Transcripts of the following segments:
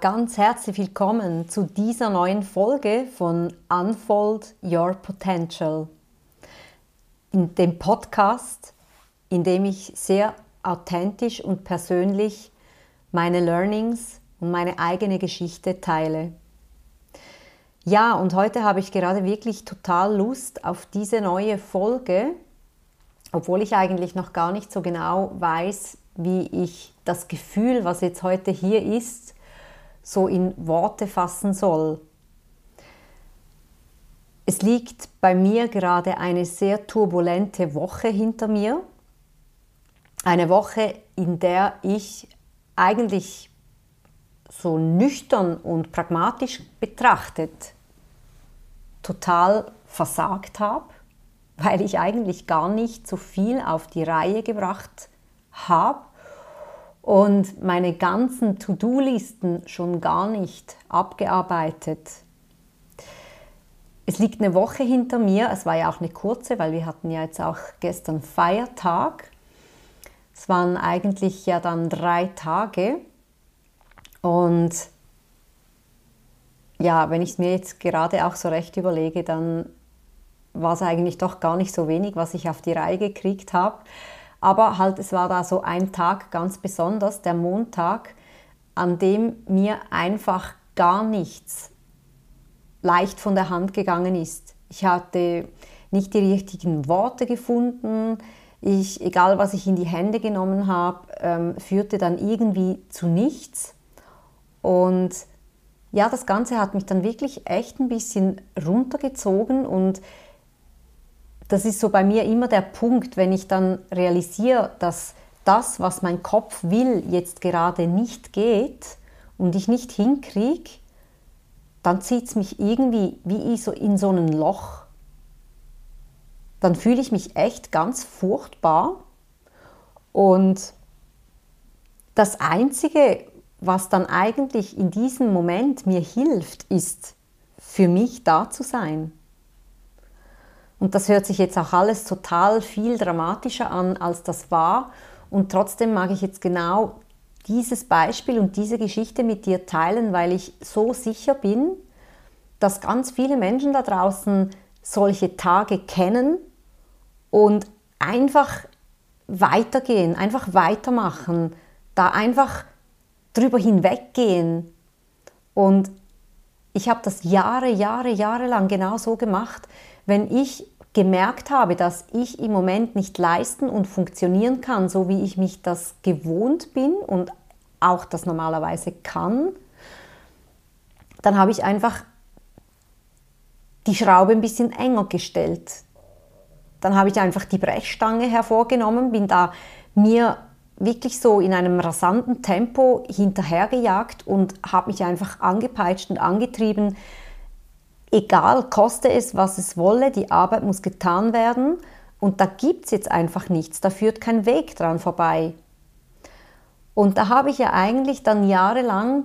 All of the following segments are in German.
Ganz herzlich willkommen zu dieser neuen Folge von Unfold Your Potential. In dem Podcast, in dem ich sehr authentisch und persönlich meine Learnings und meine eigene Geschichte teile. Ja, und heute habe ich gerade wirklich total Lust auf diese neue Folge, obwohl ich eigentlich noch gar nicht so genau weiß, wie ich das Gefühl, was jetzt heute hier ist, so in Worte fassen soll. Es liegt bei mir gerade eine sehr turbulente Woche hinter mir. Eine Woche, in der ich eigentlich so nüchtern und pragmatisch betrachtet total versagt habe, weil ich eigentlich gar nicht so viel auf die Reihe gebracht habe und meine ganzen To-Do-Listen schon gar nicht abgearbeitet. Es liegt eine Woche hinter mir, es war ja auch eine kurze, weil wir hatten ja jetzt auch gestern Feiertag. Es waren eigentlich ja dann drei Tage und ja, wenn ich es mir jetzt gerade auch so recht überlege, dann war es eigentlich doch gar nicht so wenig, was ich auf die Reihe gekriegt habe. Aber halt, es war da so ein Tag ganz besonders, der Montag, an dem mir einfach gar nichts leicht von der Hand gegangen ist. Ich hatte nicht die richtigen Worte gefunden. Ich, egal was ich in die Hände genommen habe, ähm, führte dann irgendwie zu nichts. Und ja, das Ganze hat mich dann wirklich echt ein bisschen runtergezogen und das ist so bei mir immer der Punkt, wenn ich dann realisiere, dass das, was mein Kopf will, jetzt gerade nicht geht und ich nicht hinkriege, dann zieht es mich irgendwie wie so in so ein Loch. Dann fühle ich mich echt ganz furchtbar und das Einzige, was dann eigentlich in diesem Moment mir hilft, ist für mich da zu sein. Und das hört sich jetzt auch alles total viel dramatischer an, als das war. Und trotzdem mag ich jetzt genau dieses Beispiel und diese Geschichte mit dir teilen, weil ich so sicher bin, dass ganz viele Menschen da draußen solche Tage kennen und einfach weitergehen, einfach weitermachen, da einfach drüber hinweggehen. Und ich habe das Jahre, Jahre, Jahre lang genau so gemacht wenn ich gemerkt habe, dass ich im Moment nicht leisten und funktionieren kann, so wie ich mich das gewohnt bin und auch das normalerweise kann, dann habe ich einfach die Schraube ein bisschen enger gestellt. Dann habe ich einfach die Brechstange hervorgenommen, bin da mir wirklich so in einem rasanten Tempo hinterhergejagt und habe mich einfach angepeitscht und angetrieben, egal, koste es, was es wolle, die Arbeit muss getan werden. Und da gibt es jetzt einfach nichts, da führt kein Weg dran vorbei. Und da habe ich ja eigentlich dann jahrelang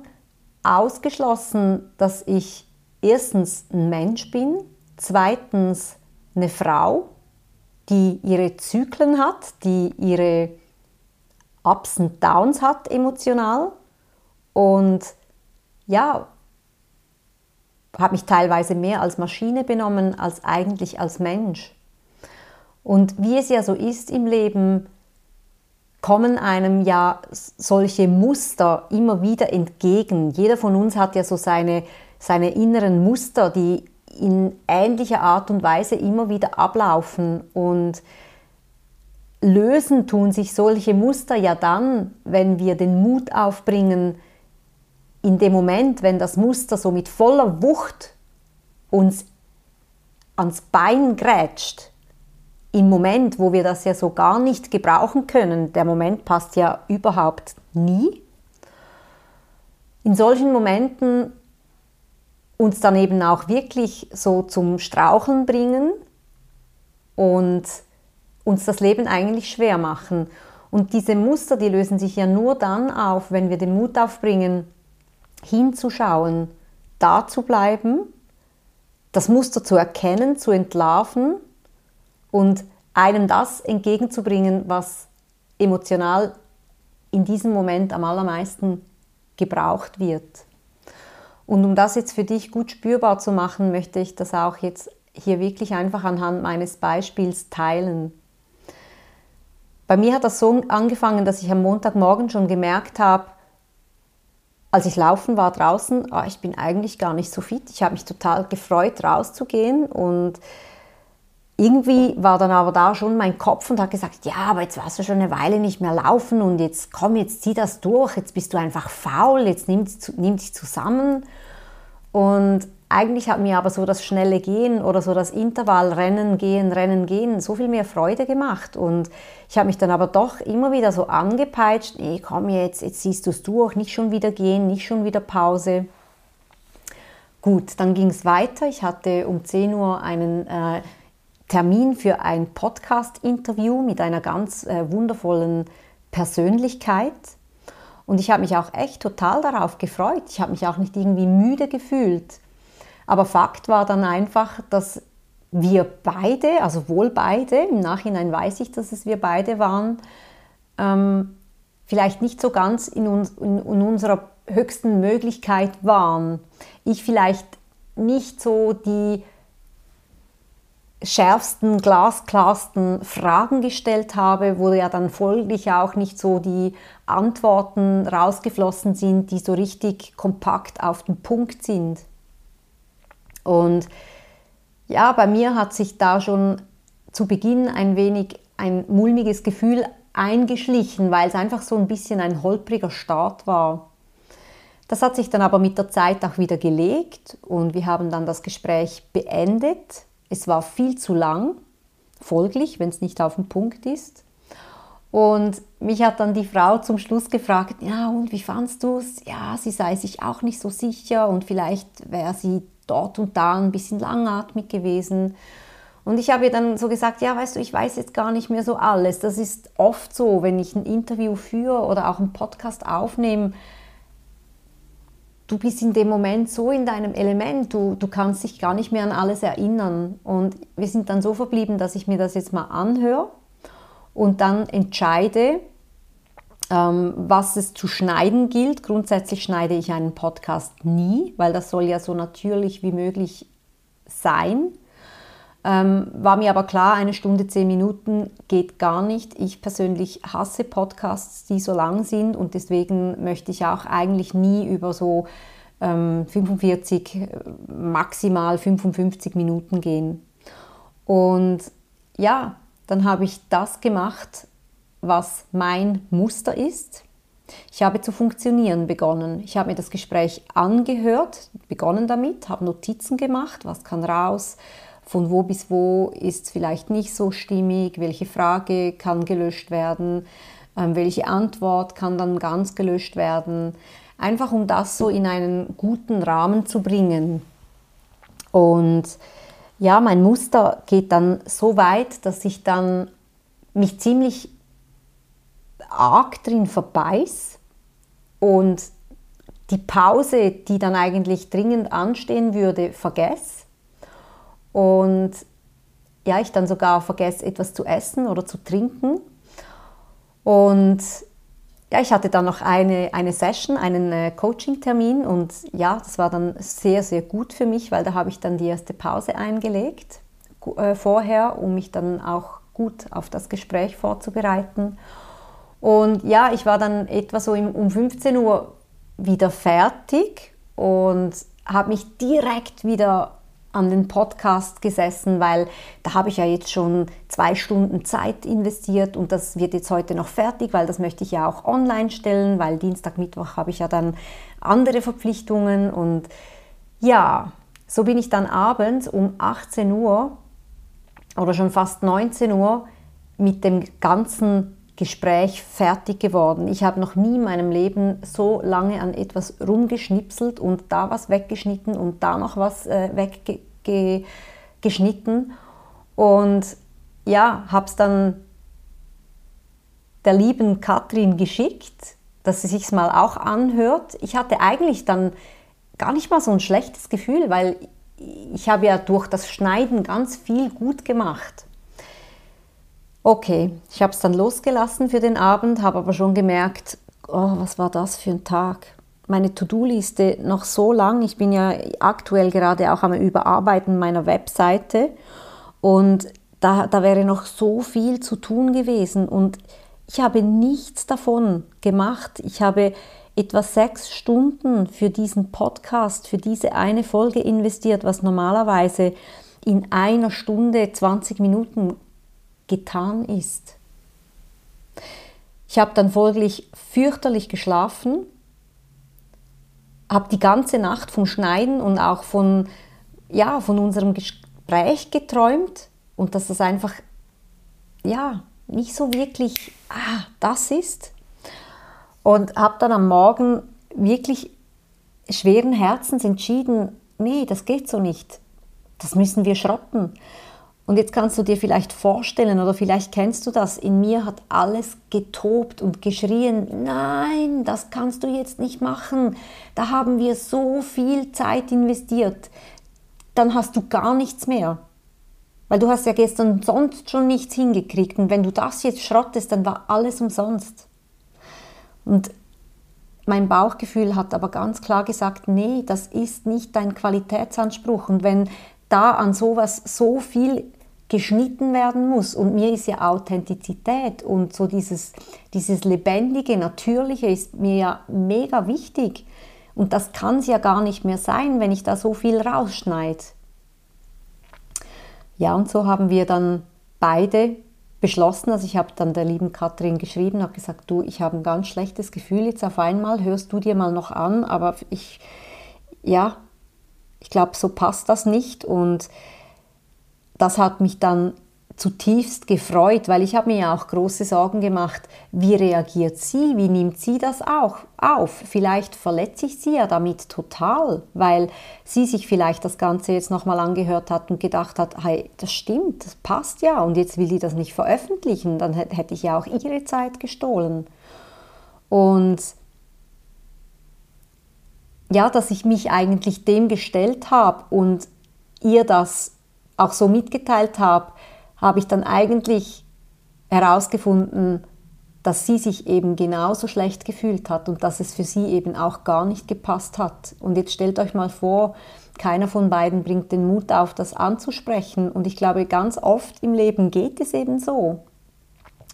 ausgeschlossen, dass ich erstens ein Mensch bin, zweitens eine Frau, die ihre Zyklen hat, die ihre Ups und Downs hat emotional. Und ja, habe mich teilweise mehr als Maschine benommen als eigentlich als Mensch. Und wie es ja so ist im Leben, kommen einem ja solche Muster immer wieder entgegen. Jeder von uns hat ja so seine, seine inneren Muster, die in ähnlicher Art und Weise immer wieder ablaufen. Und lösen tun sich solche Muster ja dann, wenn wir den Mut aufbringen, in dem Moment, wenn das Muster so mit voller Wucht uns ans Bein grätscht, im Moment, wo wir das ja so gar nicht gebrauchen können, der Moment passt ja überhaupt nie, in solchen Momenten uns dann eben auch wirklich so zum Straucheln bringen und uns das Leben eigentlich schwer machen. Und diese Muster, die lösen sich ja nur dann auf, wenn wir den Mut aufbringen, hinzuschauen, da zu bleiben, das Muster zu erkennen, zu entlarven und einem das entgegenzubringen, was emotional in diesem Moment am allermeisten gebraucht wird. Und um das jetzt für dich gut spürbar zu machen, möchte ich das auch jetzt hier wirklich einfach anhand meines Beispiels teilen. Bei mir hat das so angefangen, dass ich am Montagmorgen schon gemerkt habe, als ich laufen war draußen, oh, ich bin eigentlich gar nicht so fit. Ich habe mich total gefreut, rauszugehen und irgendwie war dann aber da schon mein Kopf und hat gesagt, ja, aber jetzt warst du schon eine Weile nicht mehr laufen und jetzt komm, jetzt zieh das durch, jetzt bist du einfach faul, jetzt nimm, nimm dich zusammen. Und eigentlich hat mir aber so das schnelle Gehen oder so das Intervall Rennen, Gehen, Rennen, Gehen so viel mehr Freude gemacht. Und ich habe mich dann aber doch immer wieder so angepeitscht, nee, komm jetzt, jetzt siehst du es durch, nicht schon wieder gehen, nicht schon wieder Pause. Gut, dann ging es weiter. Ich hatte um 10 Uhr einen äh, Termin für ein Podcast-Interview mit einer ganz äh, wundervollen Persönlichkeit. Und ich habe mich auch echt total darauf gefreut. Ich habe mich auch nicht irgendwie müde gefühlt. Aber Fakt war dann einfach, dass wir beide, also wohl beide, im Nachhinein weiß ich, dass es wir beide waren, ähm, vielleicht nicht so ganz in, uns, in, in unserer höchsten Möglichkeit waren. Ich vielleicht nicht so die schärfsten, glasklarsten Fragen gestellt habe, wo ja dann folglich auch nicht so die Antworten rausgeflossen sind, die so richtig kompakt auf den Punkt sind. Und ja, bei mir hat sich da schon zu Beginn ein wenig ein mulmiges Gefühl eingeschlichen, weil es einfach so ein bisschen ein holpriger Start war. Das hat sich dann aber mit der Zeit auch wieder gelegt und wir haben dann das Gespräch beendet es war viel zu lang, folglich, wenn es nicht auf den Punkt ist. Und mich hat dann die Frau zum Schluss gefragt, ja, und wie fandst du es? Ja, sie sei sich auch nicht so sicher und vielleicht wäre sie dort und da ein bisschen langatmig gewesen. Und ich habe ihr dann so gesagt, ja, weißt du, ich weiß jetzt gar nicht mehr so alles. Das ist oft so, wenn ich ein Interview führe oder auch einen Podcast aufnehme, du bist in dem Moment so in deinem Element, du, du kannst dich gar nicht mehr an alles erinnern. Und wir sind dann so verblieben, dass ich mir das jetzt mal anhöre und dann entscheide, ähm, was es zu schneiden gilt. Grundsätzlich schneide ich einen Podcast nie, weil das soll ja so natürlich wie möglich sein. Ähm, war mir aber klar, eine Stunde, zehn Minuten geht gar nicht. Ich persönlich hasse Podcasts, die so lang sind und deswegen möchte ich auch eigentlich nie über so ähm, 45, maximal 55 Minuten gehen. Und ja, dann habe ich das gemacht, was mein Muster ist. Ich habe zu funktionieren begonnen. Ich habe mir das Gespräch angehört, begonnen damit, habe Notizen gemacht, was kann raus, von wo bis wo ist es vielleicht nicht so stimmig, welche Frage kann gelöscht werden, ähm, welche Antwort kann dann ganz gelöscht werden, einfach um das so in einen guten Rahmen zu bringen. Und ja, mein Muster geht dann so weit, dass ich dann mich ziemlich arg drin verbeiß und die Pause, die dann eigentlich dringend anstehen würde, vergesse und ja, ich dann sogar vergesse, etwas zu essen oder zu trinken. Und ja, ich hatte dann noch eine, eine Session, einen äh, Coaching-Termin und ja, das war dann sehr, sehr gut für mich, weil da habe ich dann die erste Pause eingelegt äh, vorher, um mich dann auch gut auf das Gespräch vorzubereiten. Und ja, ich war dann etwa so im, um 15 Uhr wieder fertig und habe mich direkt wieder an den Podcast gesessen, weil da habe ich ja jetzt schon zwei Stunden Zeit investiert und das wird jetzt heute noch fertig, weil das möchte ich ja auch online stellen, weil Dienstag, Mittwoch habe ich ja dann andere Verpflichtungen und ja, so bin ich dann abends um 18 Uhr oder schon fast 19 Uhr mit dem ganzen Gespräch fertig geworden. Ich habe noch nie in meinem Leben so lange an etwas rumgeschnipselt und da was weggeschnitten und da noch was äh, weggeschnitten. Und ja, habe es dann der lieben Katrin geschickt, dass sie sich mal auch anhört. Ich hatte eigentlich dann gar nicht mal so ein schlechtes Gefühl, weil ich habe ja durch das Schneiden ganz viel gut gemacht. Okay, ich habe es dann losgelassen für den Abend, habe aber schon gemerkt, oh, was war das für ein Tag? meine To-Do-Liste noch so lang. Ich bin ja aktuell gerade auch am Überarbeiten meiner Webseite und da, da wäre noch so viel zu tun gewesen und ich habe nichts davon gemacht. Ich habe etwa sechs Stunden für diesen Podcast, für diese eine Folge investiert, was normalerweise in einer Stunde 20 Minuten getan ist. Ich habe dann folglich fürchterlich geschlafen, habe die ganze Nacht vom Schneiden und auch von, ja, von unserem Gespräch geträumt und dass das einfach ja, nicht so wirklich ah, das ist. Und habe dann am Morgen wirklich schweren Herzens entschieden, nee, das geht so nicht. Das müssen wir schrotten. Und jetzt kannst du dir vielleicht vorstellen oder vielleicht kennst du das, in mir hat alles getobt und geschrien, nein, das kannst du jetzt nicht machen, da haben wir so viel Zeit investiert, dann hast du gar nichts mehr. Weil du hast ja gestern sonst schon nichts hingekriegt und wenn du das jetzt schrottest, dann war alles umsonst. Und mein Bauchgefühl hat aber ganz klar gesagt, nee, das ist nicht dein Qualitätsanspruch. Und wenn da an sowas so viel geschnitten werden muss. Und mir ist ja Authentizität und so dieses, dieses lebendige, natürliche ist mir ja mega wichtig. Und das kann es ja gar nicht mehr sein, wenn ich da so viel rausschneide. Ja, und so haben wir dann beide beschlossen, also ich habe dann der lieben Katrin geschrieben, habe gesagt, du, ich habe ein ganz schlechtes Gefühl jetzt auf einmal, hörst du dir mal noch an, aber ich, ja, ich glaube, so passt das nicht und das hat mich dann zutiefst gefreut, weil ich habe mir ja auch große Sorgen gemacht, wie reagiert sie, wie nimmt sie das auch auf? Vielleicht verletze ich sie ja damit total, weil sie sich vielleicht das Ganze jetzt nochmal angehört hat und gedacht hat, hey, das stimmt, das passt ja und jetzt will die das nicht veröffentlichen, dann hätte ich ja auch ihre Zeit gestohlen. Und ja, dass ich mich eigentlich dem gestellt habe und ihr das auch so mitgeteilt habe, habe ich dann eigentlich herausgefunden, dass sie sich eben genauso schlecht gefühlt hat und dass es für sie eben auch gar nicht gepasst hat. Und jetzt stellt euch mal vor, keiner von beiden bringt den Mut auf, das anzusprechen. Und ich glaube, ganz oft im Leben geht es eben so.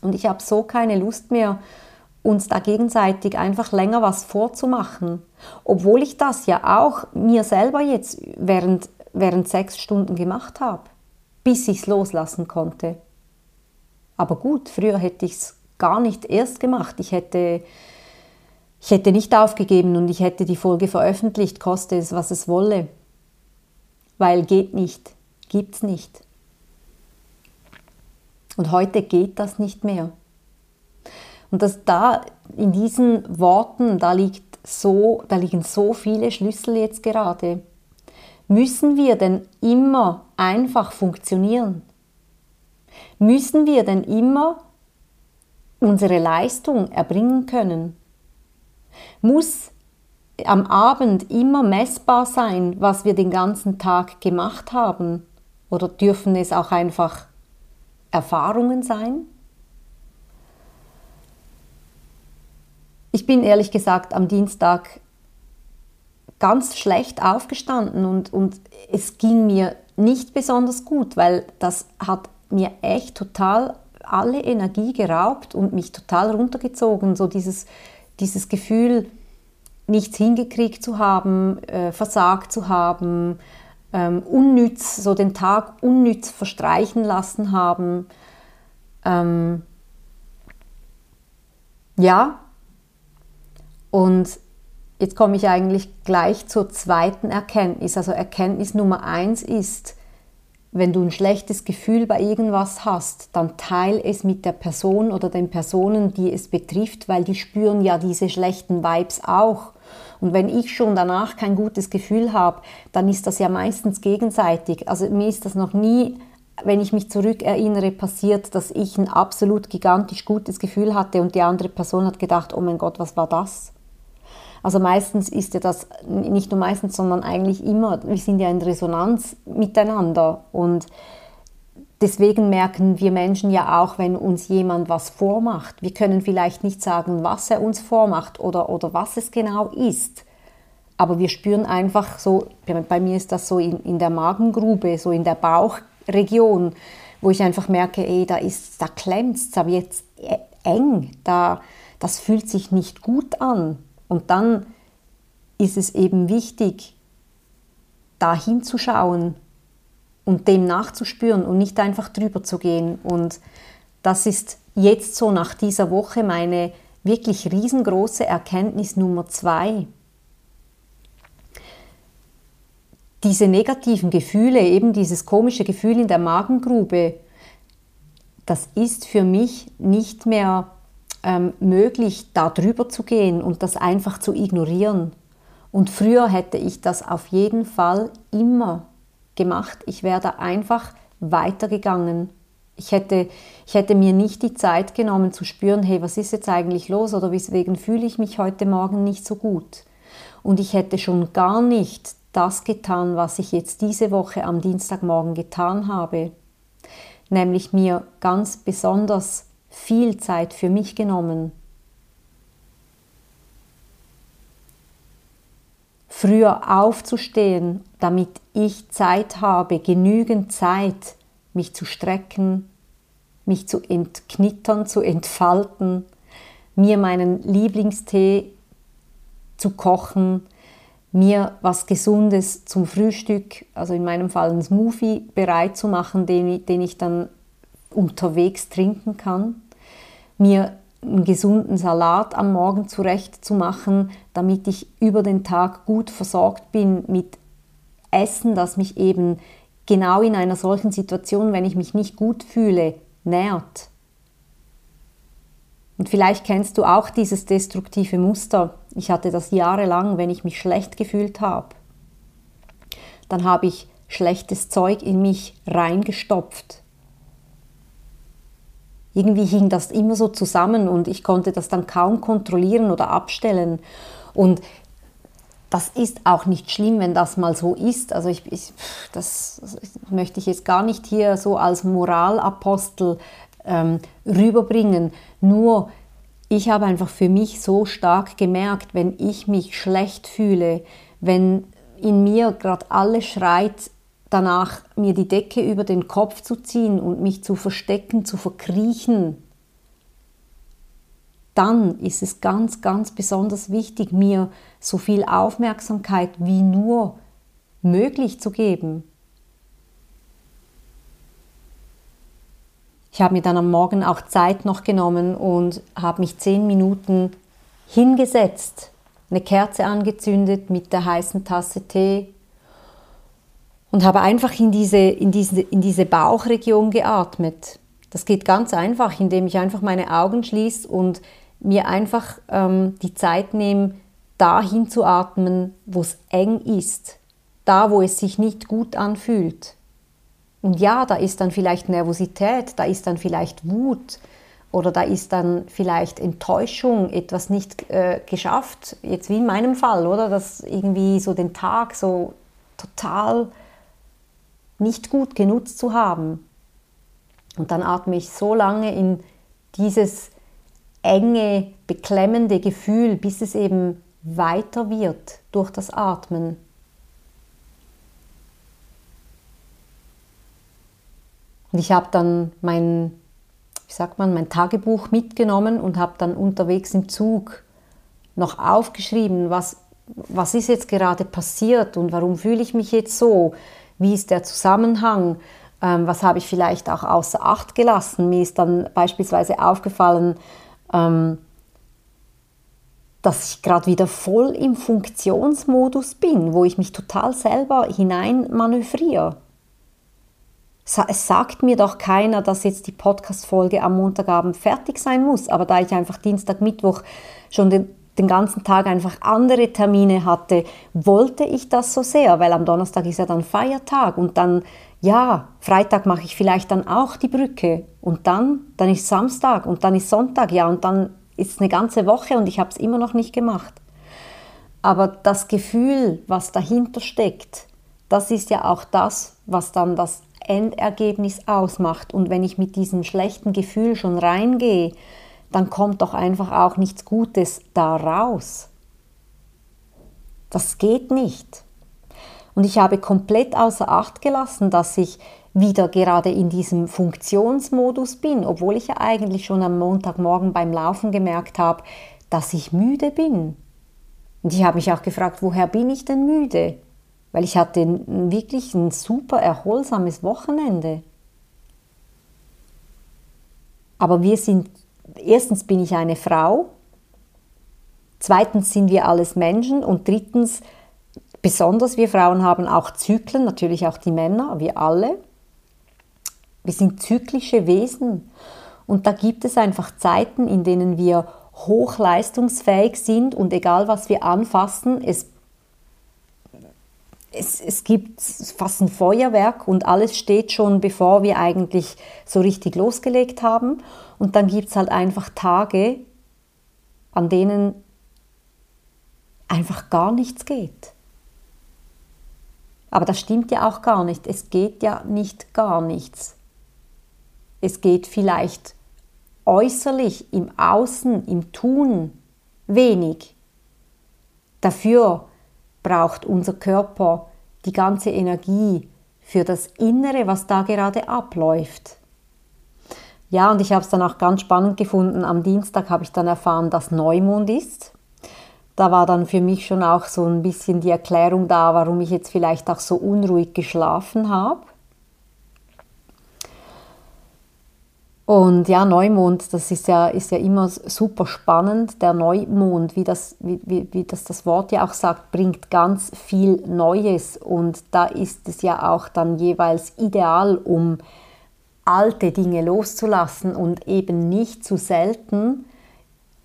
Und ich habe so keine Lust mehr, uns da gegenseitig einfach länger was vorzumachen. Obwohl ich das ja auch mir selber jetzt während während sechs Stunden gemacht habe, bis ich es loslassen konnte. Aber gut, früher hätte ich es gar nicht erst gemacht. Ich hätte, ich hätte nicht aufgegeben und ich hätte die Folge veröffentlicht, koste es, was es wolle. Weil geht nicht, gibt's nicht. Und heute geht das nicht mehr. Und das da in diesen Worten, da liegt so, da liegen so viele Schlüssel jetzt gerade. Müssen wir denn immer einfach funktionieren? Müssen wir denn immer unsere Leistung erbringen können? Muss am Abend immer messbar sein, was wir den ganzen Tag gemacht haben? Oder dürfen es auch einfach Erfahrungen sein? Ich bin ehrlich gesagt am Dienstag ganz schlecht aufgestanden und, und es ging mir nicht besonders gut, weil das hat mir echt total alle Energie geraubt und mich total runtergezogen. So dieses, dieses Gefühl, nichts hingekriegt zu haben, äh, versagt zu haben, ähm, unnütz, so den Tag unnütz verstreichen lassen haben. Ähm, ja, und Jetzt komme ich eigentlich gleich zur zweiten Erkenntnis. Also Erkenntnis Nummer eins ist, wenn du ein schlechtes Gefühl bei irgendwas hast, dann teile es mit der Person oder den Personen, die es betrifft, weil die spüren ja diese schlechten Vibes auch. Und wenn ich schon danach kein gutes Gefühl habe, dann ist das ja meistens gegenseitig. Also mir ist das noch nie, wenn ich mich zurückerinnere, passiert, dass ich ein absolut gigantisch gutes Gefühl hatte und die andere Person hat gedacht, oh mein Gott, was war das? Also meistens ist ja das, nicht nur meistens, sondern eigentlich immer, wir sind ja in Resonanz miteinander und deswegen merken wir Menschen ja auch, wenn uns jemand was vormacht. Wir können vielleicht nicht sagen, was er uns vormacht oder, oder was es genau ist, aber wir spüren einfach so, bei mir ist das so in, in der Magengrube, so in der Bauchregion, wo ich einfach merke, ey, da da klemmt es, da wird es eng, da, das fühlt sich nicht gut an. Und dann ist es eben wichtig, da hinzuschauen und dem nachzuspüren und nicht einfach drüber zu gehen. Und das ist jetzt so nach dieser Woche meine wirklich riesengroße Erkenntnis Nummer zwei. Diese negativen Gefühle, eben dieses komische Gefühl in der Magengrube, das ist für mich nicht mehr ähm, möglich, da drüber zu gehen und das einfach zu ignorieren. Und früher hätte ich das auf jeden Fall immer gemacht. Ich wäre da einfach weitergegangen. Ich hätte, ich hätte mir nicht die Zeit genommen zu spüren, hey, was ist jetzt eigentlich los oder weswegen fühle ich mich heute Morgen nicht so gut. Und ich hätte schon gar nicht das getan, was ich jetzt diese Woche am Dienstagmorgen getan habe, nämlich mir ganz besonders viel Zeit für mich genommen. Früher aufzustehen, damit ich Zeit habe, genügend Zeit, mich zu strecken, mich zu entknittern, zu entfalten, mir meinen Lieblingstee zu kochen, mir was Gesundes zum Frühstück, also in meinem Fall ein Smoothie, bereit zu machen, den, den ich dann unterwegs trinken kann, mir einen gesunden Salat am Morgen zurecht zu machen, damit ich über den Tag gut versorgt bin mit Essen, das mich eben genau in einer solchen Situation, wenn ich mich nicht gut fühle, nährt. Und vielleicht kennst du auch dieses destruktive Muster. Ich hatte das jahrelang, wenn ich mich schlecht gefühlt habe. Dann habe ich schlechtes Zeug in mich reingestopft. Irgendwie hing das immer so zusammen und ich konnte das dann kaum kontrollieren oder abstellen. Und das ist auch nicht schlimm, wenn das mal so ist. Also ich, ich das, möchte ich jetzt gar nicht hier so als Moralapostel ähm, rüberbringen. Nur ich habe einfach für mich so stark gemerkt, wenn ich mich schlecht fühle, wenn in mir gerade alles schreit, danach mir die Decke über den Kopf zu ziehen und mich zu verstecken, zu verkriechen, dann ist es ganz, ganz besonders wichtig, mir so viel Aufmerksamkeit wie nur möglich zu geben. Ich habe mir dann am Morgen auch Zeit noch genommen und habe mich zehn Minuten hingesetzt, eine Kerze angezündet mit der heißen Tasse Tee und habe einfach in diese, in diese, in diese Bauchregion geatmet. Das geht ganz einfach, indem ich einfach meine Augen schließe und mir einfach ähm, die Zeit nehme, dahin zu atmen, wo es eng ist, da, wo es sich nicht gut anfühlt. Und ja, da ist dann vielleicht Nervosität, da ist dann vielleicht Wut oder da ist dann vielleicht Enttäuschung, etwas nicht äh, geschafft, jetzt wie in meinem Fall, oder? Dass irgendwie so den Tag so total nicht gut genutzt zu haben. Und dann atme ich so lange in dieses enge, beklemmende Gefühl, bis es eben weiter wird durch das Atmen. Und ich habe dann mein, wie sagt man, mein Tagebuch mitgenommen und habe dann unterwegs im Zug noch aufgeschrieben, was, was ist jetzt gerade passiert und warum fühle ich mich jetzt so, wie ist der Zusammenhang, ähm, was habe ich vielleicht auch außer Acht gelassen. Mir ist dann beispielsweise aufgefallen, ähm, dass ich gerade wieder voll im Funktionsmodus bin, wo ich mich total selber hinein manövriere. Es sagt mir doch keiner, dass jetzt die Podcast-Folge am Montagabend fertig sein muss, aber da ich einfach Dienstag, Mittwoch schon den, den ganzen Tag einfach andere Termine hatte, wollte ich das so sehr, weil am Donnerstag ist ja dann Feiertag und dann, ja, Freitag mache ich vielleicht dann auch die Brücke und dann, dann ist Samstag und dann ist Sonntag, ja, und dann ist es eine ganze Woche und ich habe es immer noch nicht gemacht. Aber das Gefühl, was dahinter steckt, das ist ja auch das, was dann das Endergebnis ausmacht. Und wenn ich mit diesem schlechten Gefühl schon reingehe, dann kommt doch einfach auch nichts Gutes da raus. Das geht nicht. Und ich habe komplett außer Acht gelassen, dass ich wieder gerade in diesem Funktionsmodus bin, obwohl ich ja eigentlich schon am Montagmorgen beim Laufen gemerkt habe, dass ich müde bin. Und ich habe mich auch gefragt, woher bin ich denn müde? Weil ich hatte wirklich ein super erholsames Wochenende. Aber wir sind, erstens bin ich eine Frau, zweitens sind wir alles Menschen und drittens, besonders wir Frauen haben auch Zyklen, natürlich auch die Männer, wir alle. Wir sind zyklische Wesen und da gibt es einfach Zeiten, in denen wir hochleistungsfähig sind und egal was wir anfassen, es, es, es gibt fast ein Feuerwerk und alles steht schon, bevor wir eigentlich so richtig losgelegt haben. Und dann gibt es halt einfach Tage, an denen einfach gar nichts geht. Aber das stimmt ja auch gar nicht. Es geht ja nicht gar nichts. Es geht vielleicht äußerlich, im Außen, im Tun wenig. Dafür braucht unser Körper die ganze Energie für das Innere, was da gerade abläuft. Ja, und ich habe es dann auch ganz spannend gefunden. Am Dienstag habe ich dann erfahren, dass Neumond ist. Da war dann für mich schon auch so ein bisschen die Erklärung da, warum ich jetzt vielleicht auch so unruhig geschlafen habe. Und ja, Neumond, das ist ja, ist ja immer super spannend. Der Neumond, wie das, wie, wie, wie das das Wort ja auch sagt, bringt ganz viel Neues. Und da ist es ja auch dann jeweils ideal, um alte Dinge loszulassen und eben nicht zu selten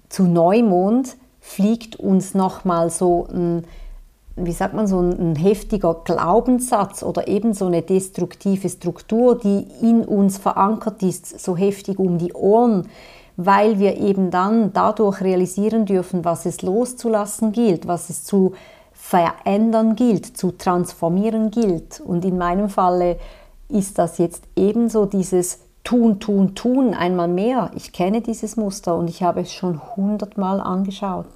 zu Neumond fliegt uns nochmal so ein wie sagt man, so ein, heftiger Glaubenssatz oder eben so eine destruktive Struktur, die in uns verankert ist, so heftig um die Ohren, weil wir eben dann dadurch realisieren dürfen, was es loszulassen gilt, was es zu verändern gilt, zu transformieren gilt. Und in meinem Falle ist das jetzt ebenso dieses Tun, Tun, Tun einmal mehr. Ich kenne dieses Muster und ich habe es schon hundertmal angeschaut.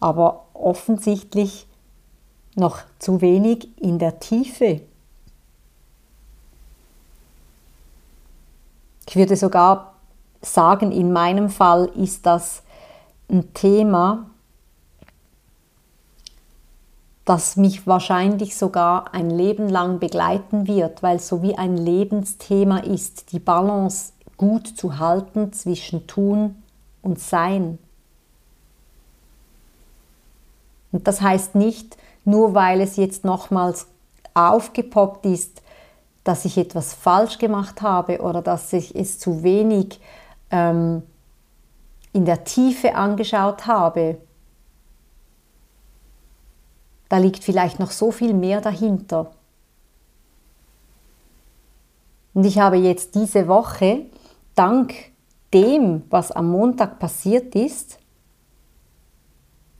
Aber offensichtlich noch zu wenig in der Tiefe. Ich würde sogar sagen, in meinem Fall ist das ein Thema, das mich wahrscheinlich sogar ein Leben lang begleiten wird, weil so wie ein Lebensthema ist, die Balance gut zu halten zwischen Tun und Sein. Und das heißt nicht, nur weil es jetzt nochmals aufgepoppt ist, dass ich etwas falsch gemacht habe oder dass ich es zu wenig ähm, in der Tiefe angeschaut habe. Da liegt vielleicht noch so viel mehr dahinter. Und ich habe jetzt diese Woche, dank dem, was am Montag passiert ist,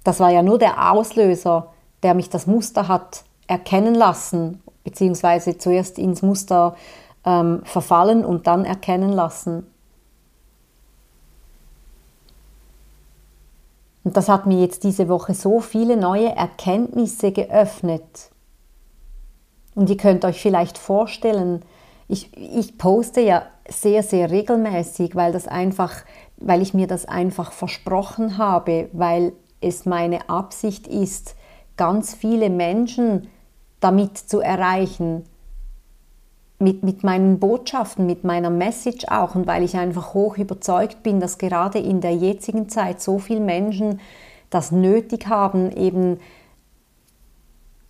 das war ja nur der Auslöser, der mich das Muster hat erkennen lassen, beziehungsweise zuerst ins Muster ähm, verfallen und dann erkennen lassen. Und das hat mir jetzt diese Woche so viele neue Erkenntnisse geöffnet. Und ihr könnt euch vielleicht vorstellen, ich, ich poste ja sehr, sehr regelmäßig, weil das einfach, weil ich mir das einfach versprochen habe, weil es meine Absicht ist, ganz viele Menschen damit zu erreichen, mit, mit meinen Botschaften, mit meiner Message auch und weil ich einfach hoch überzeugt bin, dass gerade in der jetzigen Zeit so viele Menschen das nötig haben, eben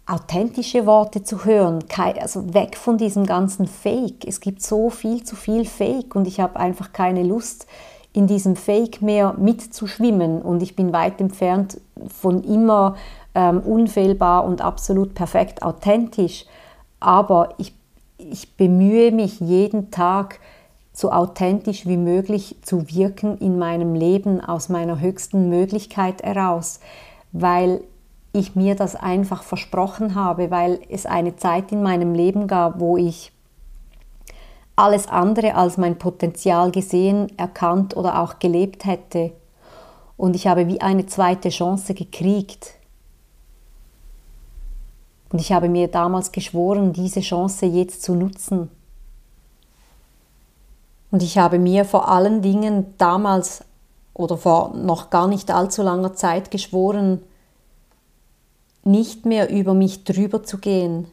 authentische Worte zu hören, also weg von diesem ganzen Fake. Es gibt so viel zu viel Fake und ich habe einfach keine Lust, in diesem Fake mehr mitzuschwimmen und ich bin weit entfernt von immer ähm, unfehlbar und absolut perfekt authentisch. Aber ich, ich bemühe mich jeden Tag, so authentisch wie möglich zu wirken in meinem Leben aus meiner höchsten Möglichkeit heraus, weil ich mir das einfach versprochen habe, weil es eine Zeit in meinem Leben gab, wo ich alles andere als mein Potenzial gesehen, erkannt oder auch gelebt hätte. Und ich habe wie eine zweite Chance gekriegt. Und ich habe mir damals geschworen, diese Chance jetzt zu nutzen. Und ich habe mir vor allen Dingen damals oder vor noch gar nicht allzu langer Zeit geschworen, nicht mehr über mich drüber zu gehen.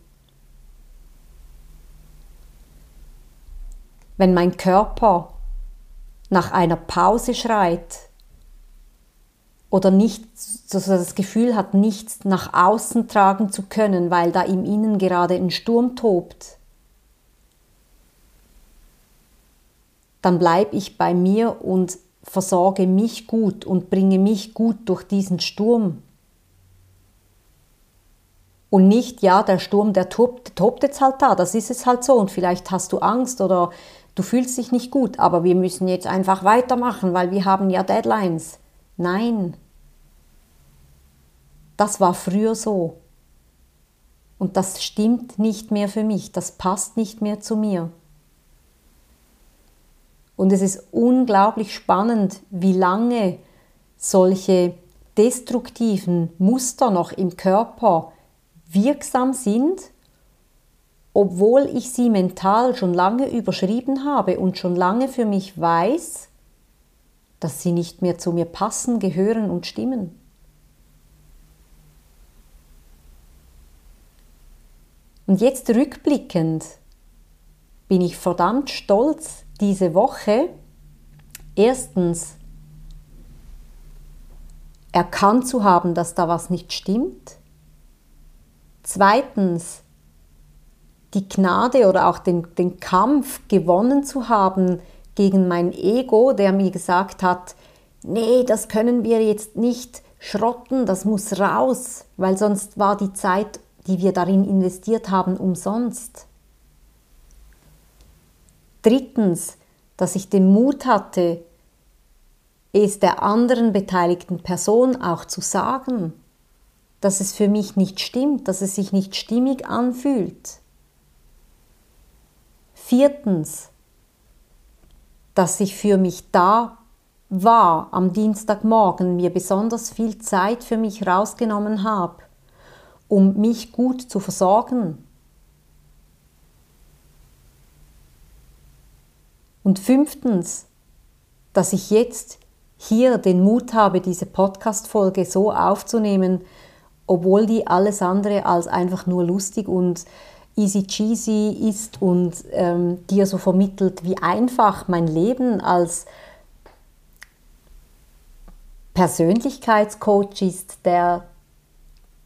Wenn mein Körper nach einer Pause schreit oder nicht also das Gefühl hat, nichts nach außen tragen zu können, weil da im Innen gerade ein Sturm tobt, dann bleibe ich bei mir und versorge mich gut und bringe mich gut durch diesen Sturm. Und nicht, ja, der Sturm, der tobt, tobt jetzt halt da, das ist es halt so und vielleicht hast du Angst oder du fühlst dich nicht gut, aber wir müssen jetzt einfach weitermachen, weil wir haben ja Deadlines. Nein, das war früher so. Und das stimmt nicht mehr für mich, das passt nicht mehr zu mir. Und es ist unglaublich spannend, wie lange solche destruktiven Muster noch im Körper wirksam sind, obwohl ich sie mental schon lange überschrieben habe und schon lange für mich weiß, dass sie nicht mehr zu mir passen, gehören und stimmen. Und jetzt rückblickend bin ich verdammt stolz, diese Woche erstens erkannt zu haben, dass da was nicht stimmt. Zweitens die Gnade oder auch den, den Kampf gewonnen zu haben gegen mein Ego, der mir gesagt hat, nee, das können wir jetzt nicht schrotten, das muss raus, weil sonst war die Zeit, die wir darin investiert haben, umsonst. Drittens, dass ich den Mut hatte, es der anderen beteiligten Person auch zu sagen, dass es für mich nicht stimmt, dass es sich nicht stimmig anfühlt. Viertens, dass ich für mich da war am Dienstagmorgen, mir besonders viel Zeit für mich rausgenommen habe, um mich gut zu versorgen, Und fünftens, dass ich jetzt hier den Mut habe, diese Podcast-Folge so aufzunehmen, obwohl die alles andere als einfach nur lustig und easy cheesy ist und ähm, dir so vermittelt, wie einfach mein Leben als Persönlichkeitscoach ist, der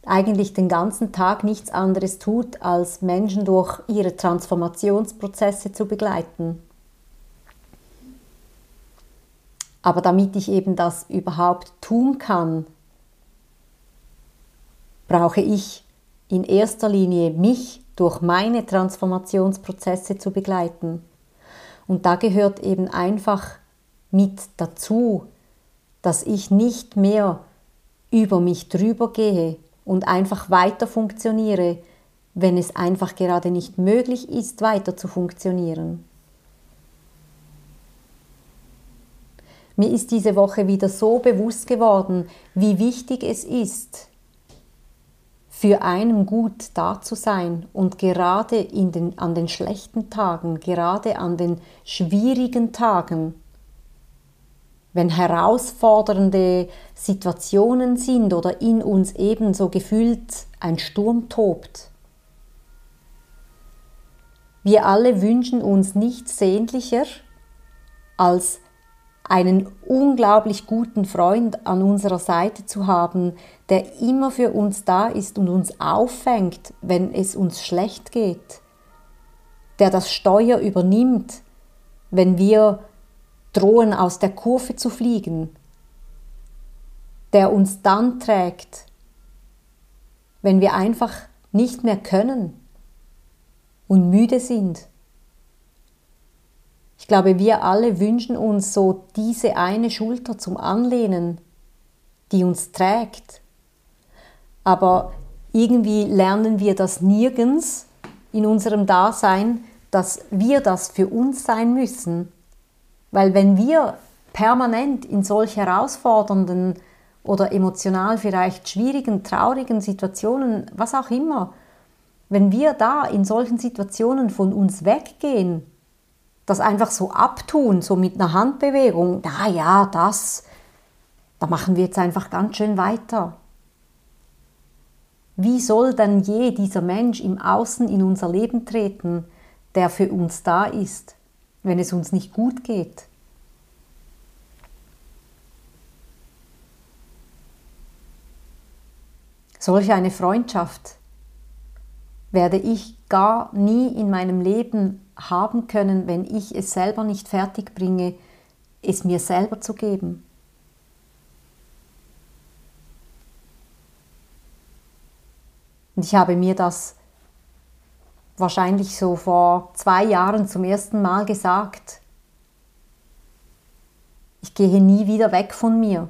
eigentlich den ganzen Tag nichts anderes tut, als Menschen durch ihre Transformationsprozesse zu begleiten. Aber damit ich eben das überhaupt tun kann, brauche ich in erster Linie mich durch meine Transformationsprozesse zu begleiten. Und da gehört eben einfach mit dazu, dass ich nicht mehr über mich drüber gehe und einfach weiter funktioniere, wenn es einfach gerade nicht möglich ist, weiter zu funktionieren. Mir ist diese Woche wieder so bewusst geworden, wie wichtig es ist, für einen gut da zu sein und gerade in den, an den schlechten Tagen, gerade an den schwierigen Tagen, wenn herausfordernde Situationen sind oder in uns eben so gefühlt ein Sturm tobt. Wir alle wünschen uns nichts sehnlicher, als einen unglaublich guten Freund an unserer Seite zu haben, der immer für uns da ist und uns auffängt, wenn es uns schlecht geht, der das Steuer übernimmt, wenn wir drohen aus der Kurve zu fliegen, der uns dann trägt, wenn wir einfach nicht mehr können und müde sind ich glaube, wir alle wünschen uns so diese eine Schulter zum Anlehnen, die uns trägt. Aber irgendwie lernen wir das nirgends in unserem Dasein, dass wir das für uns sein müssen. Weil wenn wir permanent in solch herausfordernden oder emotional vielleicht schwierigen, traurigen Situationen, was auch immer, wenn wir da in solchen Situationen von uns weggehen, das einfach so abtun, so mit einer Handbewegung, na ja, das, da machen wir jetzt einfach ganz schön weiter. Wie soll dann je dieser Mensch im Außen in unser Leben treten, der für uns da ist, wenn es uns nicht gut geht? Solch eine Freundschaft werde ich gar nie in meinem Leben haben können, wenn ich es selber nicht fertig bringe, es mir selber zu geben. Und ich habe mir das wahrscheinlich so vor zwei Jahren zum ersten Mal gesagt. Ich gehe nie wieder weg von mir.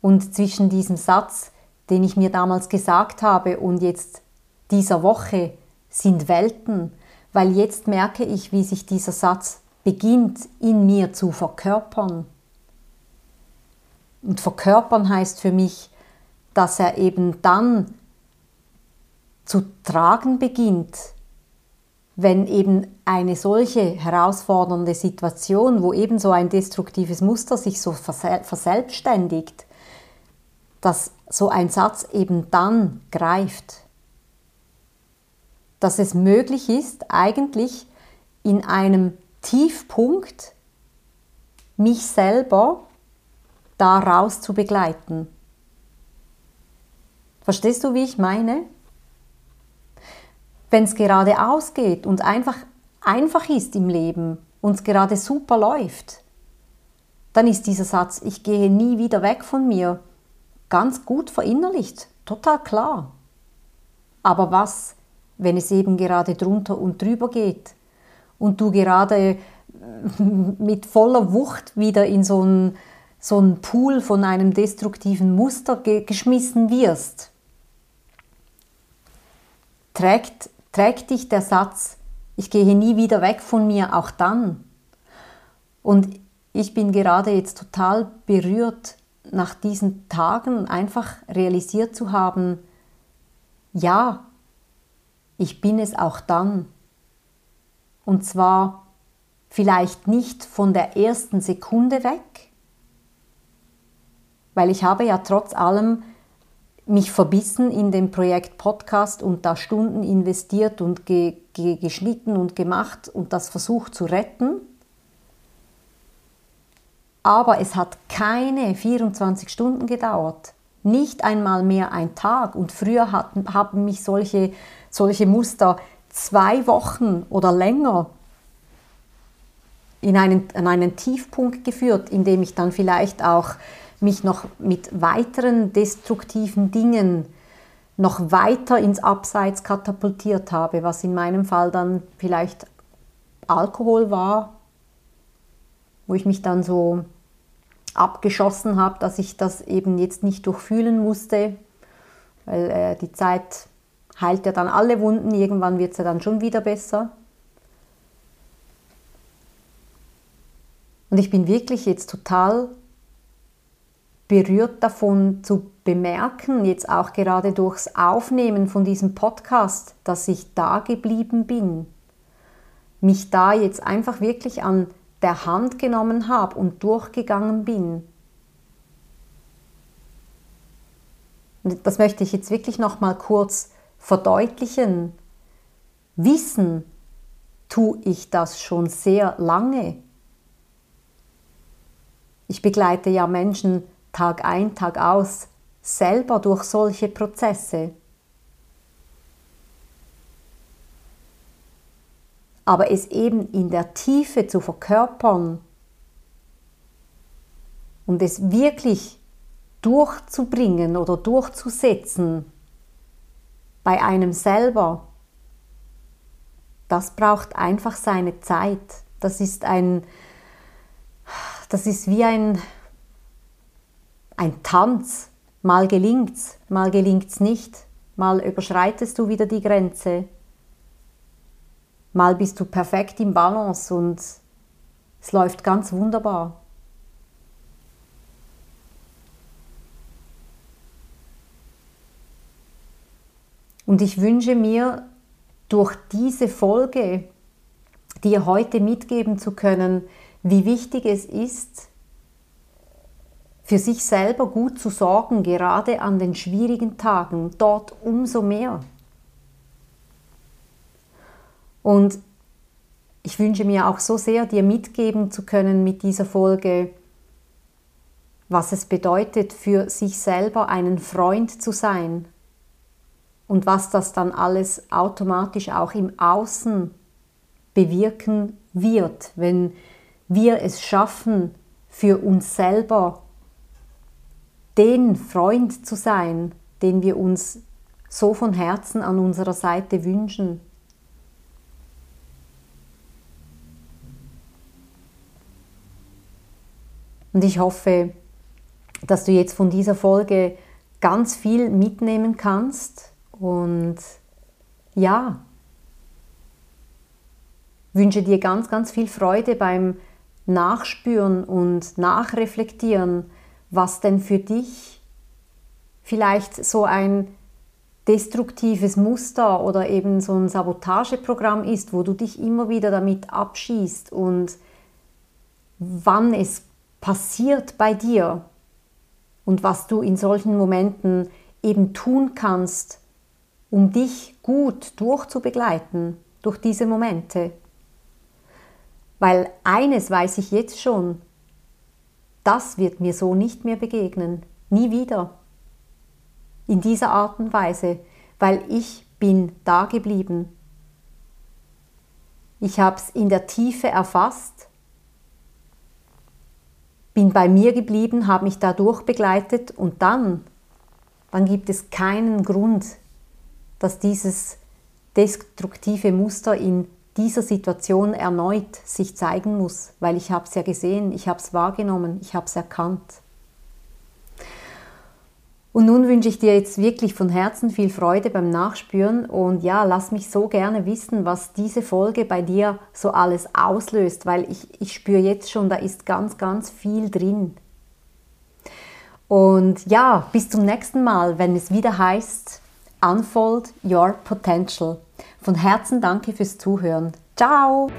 Und zwischen diesem Satz, den ich mir damals gesagt habe, und jetzt dieser Woche sind Welten, weil jetzt merke ich, wie sich dieser Satz beginnt in mir zu verkörpern. Und verkörpern heißt für mich, dass er eben dann zu tragen beginnt, wenn eben eine solche herausfordernde Situation, wo eben so ein destruktives Muster sich so verselbstständigt, dass so ein Satz eben dann greift. Dass es möglich ist, eigentlich in einem Tiefpunkt mich selber daraus zu begleiten. Verstehst du, wie ich meine? Wenn es gerade ausgeht und einfach einfach ist im Leben und es gerade super läuft, dann ist dieser Satz, ich gehe nie wieder weg von mir, ganz gut verinnerlicht, total klar. Aber was, wenn es eben gerade drunter und drüber geht und du gerade äh, mit voller Wucht wieder in so einen, so einen Pool von einem destruktiven Muster ge geschmissen wirst? Trägt, trägt dich der Satz, ich gehe nie wieder weg von mir, auch dann? Und ich bin gerade jetzt total berührt nach diesen Tagen einfach realisiert zu haben, ja, ich bin es auch dann. Und zwar vielleicht nicht von der ersten Sekunde weg, weil ich habe ja trotz allem mich verbissen in dem Projekt Podcast und da Stunden investiert und ge ge geschnitten und gemacht und das versucht zu retten aber es hat keine 24 Stunden gedauert, nicht einmal mehr ein Tag. Und früher hatten, haben mich solche, solche Muster zwei Wochen oder länger in einen, an einen Tiefpunkt geführt, in dem ich dann vielleicht auch mich noch mit weiteren destruktiven Dingen noch weiter ins Abseits katapultiert habe, was in meinem Fall dann vielleicht Alkohol war, wo ich mich dann so abgeschossen habe, dass ich das eben jetzt nicht durchfühlen musste, weil äh, die Zeit heilt ja dann alle Wunden, irgendwann wird es ja dann schon wieder besser. Und ich bin wirklich jetzt total berührt davon zu bemerken, jetzt auch gerade durchs Aufnehmen von diesem Podcast, dass ich da geblieben bin. Mich da jetzt einfach wirklich an der Hand genommen habe und durchgegangen bin. Das möchte ich jetzt wirklich noch mal kurz verdeutlichen. Wissen tue ich das schon sehr lange. Ich begleite ja Menschen Tag ein, Tag aus selber durch solche Prozesse. aber es eben in der Tiefe zu verkörpern und es wirklich durchzubringen oder durchzusetzen bei einem selber, das braucht einfach seine Zeit. Das ist ein, das ist wie ein, ein Tanz. Mal gelingt's, mal gelingt's nicht, mal überschreitest du wieder die Grenze, Mal bist du perfekt im Balance und es läuft ganz wunderbar. Und ich wünsche mir durch diese Folge dir heute mitgeben zu können, wie wichtig es ist, für sich selber gut zu sorgen, gerade an den schwierigen Tagen, dort umso mehr. Und ich wünsche mir auch so sehr, dir mitgeben zu können mit dieser Folge, was es bedeutet, für sich selber einen Freund zu sein und was das dann alles automatisch auch im Außen bewirken wird, wenn wir es schaffen, für uns selber den Freund zu sein, den wir uns so von Herzen an unserer Seite wünschen. Und ich hoffe, dass du jetzt von dieser Folge ganz viel mitnehmen kannst und ja, wünsche dir ganz, ganz viel Freude beim Nachspüren und Nachreflektieren, was denn für dich vielleicht so ein destruktives Muster oder eben so ein Sabotageprogramm ist, wo du dich immer wieder damit abschießt und wann es passiert bei dir und was du in solchen Momenten eben tun kannst, um dich gut durchzubegleiten durch diese Momente. Weil eines weiß ich jetzt schon, das wird mir so nicht mehr begegnen, nie wieder. In dieser Art und Weise, weil ich bin da geblieben. Ich habe es in der Tiefe erfasst bin bei mir geblieben, habe mich dadurch begleitet und dann, dann gibt es keinen Grund, dass dieses destruktive Muster in dieser Situation erneut sich zeigen muss, weil ich habe es ja gesehen, ich habe es wahrgenommen, ich habe es erkannt. Und nun wünsche ich dir jetzt wirklich von Herzen viel Freude beim Nachspüren und ja, lass mich so gerne wissen, was diese Folge bei dir so alles auslöst, weil ich, ich spüre jetzt schon, da ist ganz, ganz viel drin. Und ja, bis zum nächsten Mal, wenn es wieder heißt Unfold Your Potential. Von Herzen danke fürs Zuhören. Ciao!